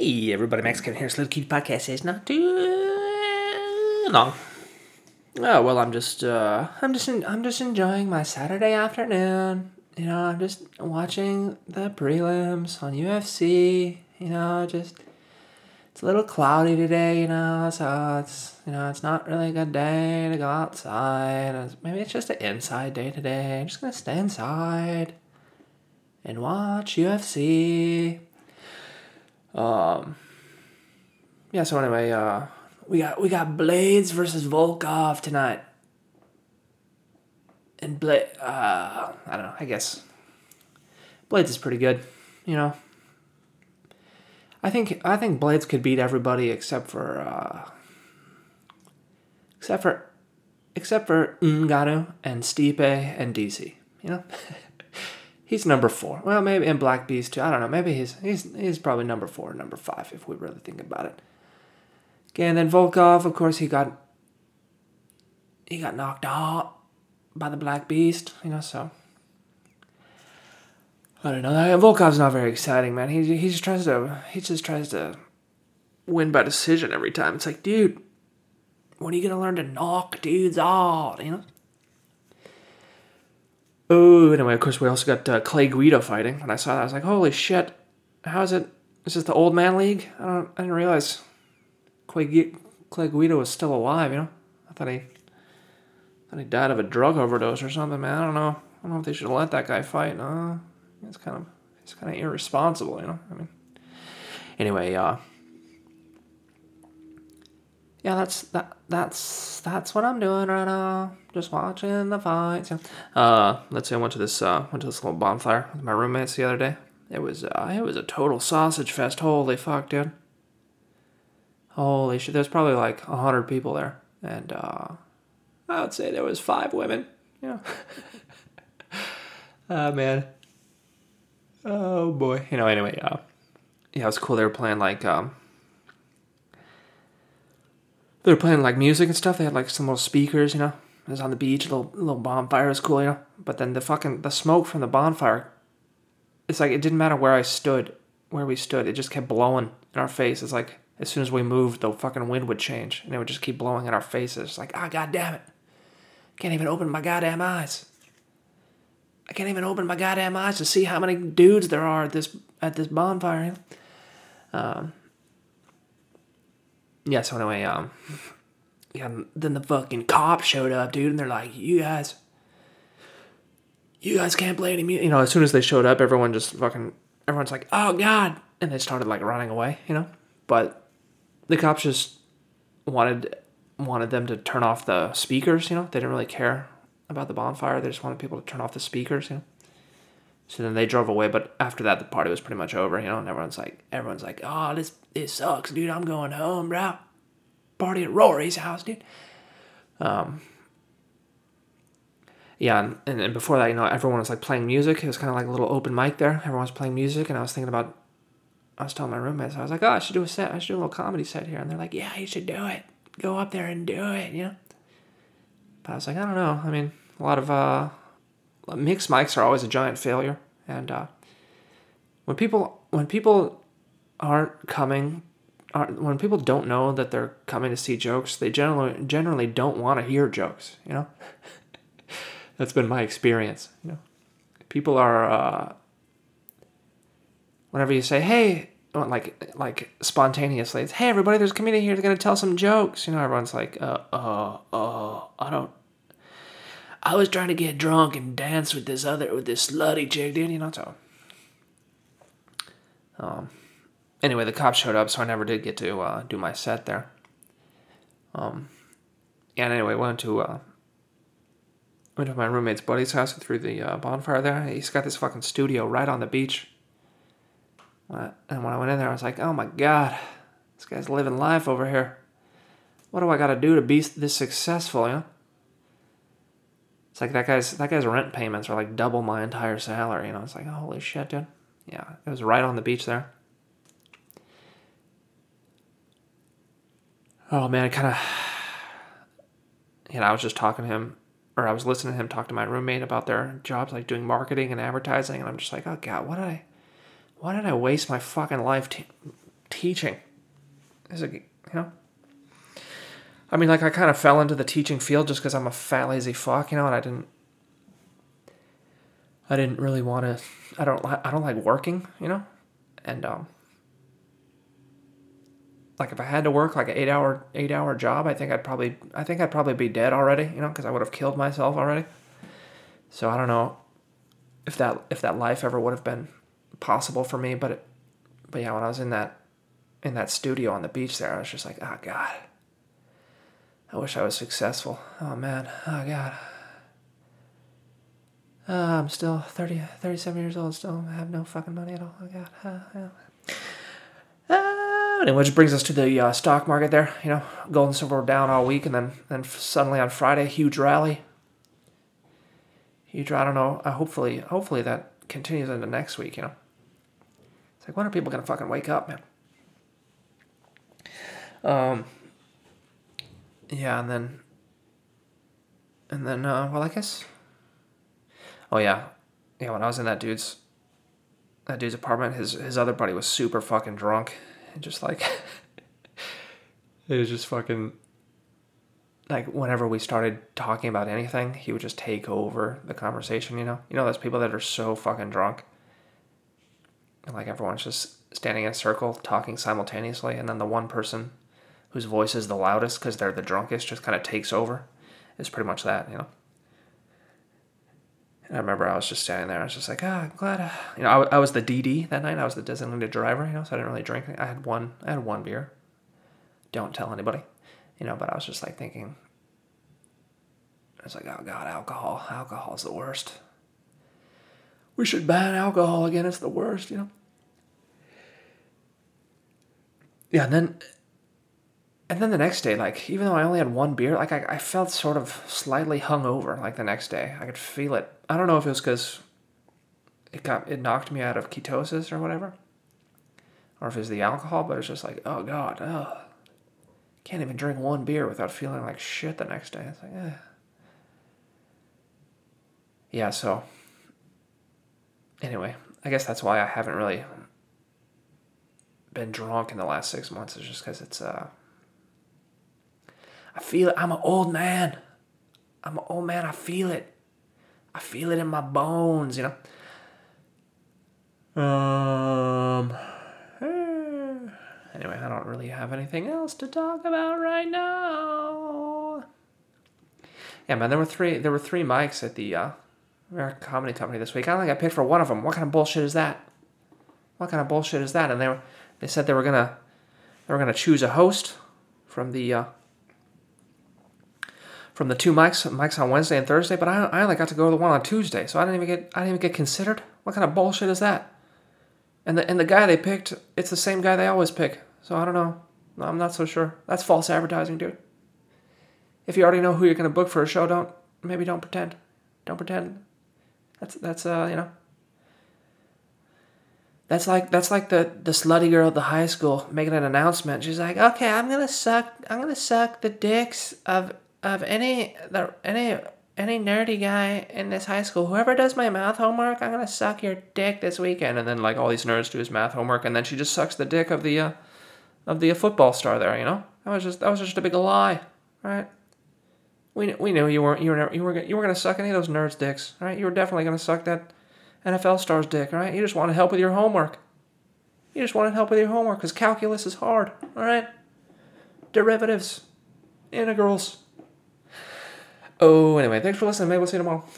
Hey, everybody, Max Kevin here. Little Cute Podcast is not too long. Oh well, I'm just, uh, I'm just, I'm just enjoying my Saturday afternoon. You know, I'm just watching the prelims on UFC. You know, just it's a little cloudy today. You know, so it's, you know, it's not really a good day to go outside. Maybe it's just an inside day today. I'm just gonna stay inside and watch UFC. Um. Yeah. So anyway, uh, we got we got Blaydes versus Volkov tonight. And Blade, uh, I don't know. I guess Blaydes is pretty good. You know. I think I think Blaydes could beat everybody except for uh, except for except for Ngannou and Stipe and DC. You know. He's number four. Well, maybe and Black Beast too. I don't know. Maybe he's he's he's probably number four, number five if we really think about it. Okay, and then Volkov, of course, he got he got knocked out by the Black Beast. You know, so I don't know. Volkov's not very exciting, man. He he just tries to he just tries to win by decision every time. It's like, dude, when are you gonna learn to knock dudes out? You know. Oh, anyway, of course, we also got uh, Clay Guida fighting. When I saw that, I was like, holy shit. How is it? Is this the old man league? I don't. I didn't realize Clay, Gu- Clay Guida was still alive, you know? I thought he. I thought he died of a drug overdose or something, man. I don't know. I don't know if they should have let that guy fight. No, it's kind of it's kind of irresponsible, you know. I mean, anyway, uh, yeah, that's that that's that's what I'm doing right now. Just watching the fights. Uh, let's see. I went to this uh went to this little bonfire with my roommates the other day. It was uh it was a total sausage fest. Holy fuck, dude. Holy shit. There's probably like a hundred people there, and uh, I would say there was five women. Yeah. oh man. Oh boy. You know. Anyway. Uh, yeah, it was cool. They were playing like um they were playing like music and stuff. They had like some little speakers, you know. It was on the beach, a little little bonfire was cool, you know. But then the fucking the smoke from the bonfire, it's like it didn't matter where I stood, where we stood, it just kept blowing in our face. It's like as soon as we moved, the fucking wind would change and it would just keep blowing in our faces. It's like ah, god damn it, can't even open my goddamn eyes. I can't even open my goddamn eyes to see how many dudes there are at this at this bonfire. Um, yeah, so anyway, um, yeah, then the fucking cops showed up, dude, and they're like, "You guys, you guys can't play any music." You know, as soon as they showed up, everyone just fucking, everyone's like, "Oh God!" and they started like running away. You know, but the cops just wanted wanted them to turn off the speakers. You know, they didn't really care about the bonfire. They just wanted people to turn off the speakers. You know. So then they drove away, but after that, the party was pretty much over, you know. And everyone's like, everyone's like, "Oh, this this sucks, dude. I'm going home, bro. Party at Rory's house, dude." Um. Yeah, and, and, before that, you know, everyone was like playing music. It was kind of like a little open mic there. Everyone was playing music, and I was thinking about, I was telling my roommates, I was like, "Oh, I should do a set. I should do a little comedy set here." And they're like, "Yeah, you should do it. Go up there and do it," you know. But I was like, I don't know. I mean, a lot of uh, mixed mics are always a giant failure and uh, when people when people aren't coming aren't, when people don't know that they're coming to see jokes they generally generally don't want to hear jokes you know that's been my experience you know people are uh, whenever you say hey like like spontaneously it's hey everybody there's a comedian here they're gonna tell some jokes you know everyone's like uh uh uh i don't I was trying to get drunk and dance with this other with this slutty chick, dude. You know, so. Um. Anyway, the cops showed up, so I never did get to uh, do my set there. Um. And anyway, went to uh, went to my roommate's buddy's house through the uh, bonfire there. He's got this fucking studio right on the beach. Uh, and when I went in there, I was like, "Oh my god, this guy's living life over here. What do I got to do to be this successful?" You know. It's like that guy's that guy's rent payments are like double my entire salary. You know, it's like holy shit, dude. Yeah, it was right on the beach there. Oh man, kind of. You know, I was just talking to him, or I was listening to him talk to my roommate about their jobs, like doing marketing and advertising, and I'm just like, oh god, why did I, why did I waste my fucking life te- teaching. Is it you know? I mean, like I kind of fell into the teaching field just because I'm a fat lazy fuck, you know, and I didn't. I didn't really want to. I don't. I don't like working, you know, and um. Like if I had to work like an eight hour eight hour job, I think I'd probably I think I'd probably be dead already, you know, because I would have killed myself already. So I don't know if that if that life ever would have been possible for me, but it, but yeah, when I was in that in that studio on the beach there, I was just like, oh god. I wish I was successful. Oh man. Oh god. Uh, I'm still 30, 37 years old. Still have no fucking money at all. Oh god. Uh, yeah. And which brings us to the uh, stock market there. You know, gold and silver were down all week, and then then suddenly on Friday, huge rally. Huge. I don't know. Uh, hopefully, hopefully that continues into next week. You know. It's like when are people gonna fucking wake up, man? Um. Yeah, and then. And then, uh, well, I guess. Oh yeah, yeah. When I was in that dude's, that dude's apartment, his his other buddy was super fucking drunk, and just like. it was just fucking. Like whenever we started talking about anything, he would just take over the conversation. You know, you know those people that are so fucking drunk. And like everyone's just standing in a circle talking simultaneously, and then the one person whose voice is the loudest because they're the drunkest just kind of takes over. It's pretty much that, you know. And I remember I was just standing there. I was just like, ah, oh, I'm glad. Uh, you know, I, I was the DD that night. I was the designated driver, you know, so I didn't really drink. I had one. I had one beer. Don't tell anybody, you know. But I was just like thinking. I was like, oh god, alcohol. Alcohol is the worst. We should ban alcohol again. It's the worst, you know. Yeah, and then and then the next day, like even though I only had one beer, like I, I felt sort of slightly hungover. Like the next day, I could feel it. I don't know if it was because it got it knocked me out of ketosis or whatever, or if it was the alcohol. But it's just like, oh god, oh, can't even drink one beer without feeling like shit the next day. It's like, eh. yeah. So anyway, I guess that's why I haven't really been drunk in the last six months. Is just because it's uh I feel it. I'm an old man. I'm an old man. I feel it. I feel it in my bones, you know. Um. Anyway, I don't really have anything else to talk about right now. Yeah, man, there were three. There were three mics at the uh, American Comedy Company this week. I think I paid for one of them. What kind of bullshit is that? What kind of bullshit is that? And they were, they said they were gonna, they were gonna choose a host from the uh, from the two mics mics on Wednesday and Thursday, but I, I only got to go to the one on Tuesday, so I didn't even get I didn't even get considered. What kind of bullshit is that? And the and the guy they picked, it's the same guy they always pick. So I don't know. I'm not so sure. That's false advertising, dude. If you already know who you're gonna book for a show, don't maybe don't pretend. Don't pretend. That's that's uh you know. That's like that's like the the slutty girl at the high school making an announcement. She's like, "Okay, I'm gonna suck. I'm gonna suck the dicks of of any the any any nerdy guy in this high school, whoever does my math homework, I'm gonna suck your dick this weekend. And then like all these nerds do his math homework, and then she just sucks the dick of the uh, of the uh, football star there. You know, that was just that was just a big lie, right? We we knew you weren't you were never, you were you were gonna suck any of those nerds' dicks, right? You were definitely gonna suck that NFL star's dick, right? You just wanted help with your homework. You just wanted help with your homework because calculus is hard, all right? Derivatives, integrals. Oh, anyway, thanks for listening. Maybe we'll see you tomorrow.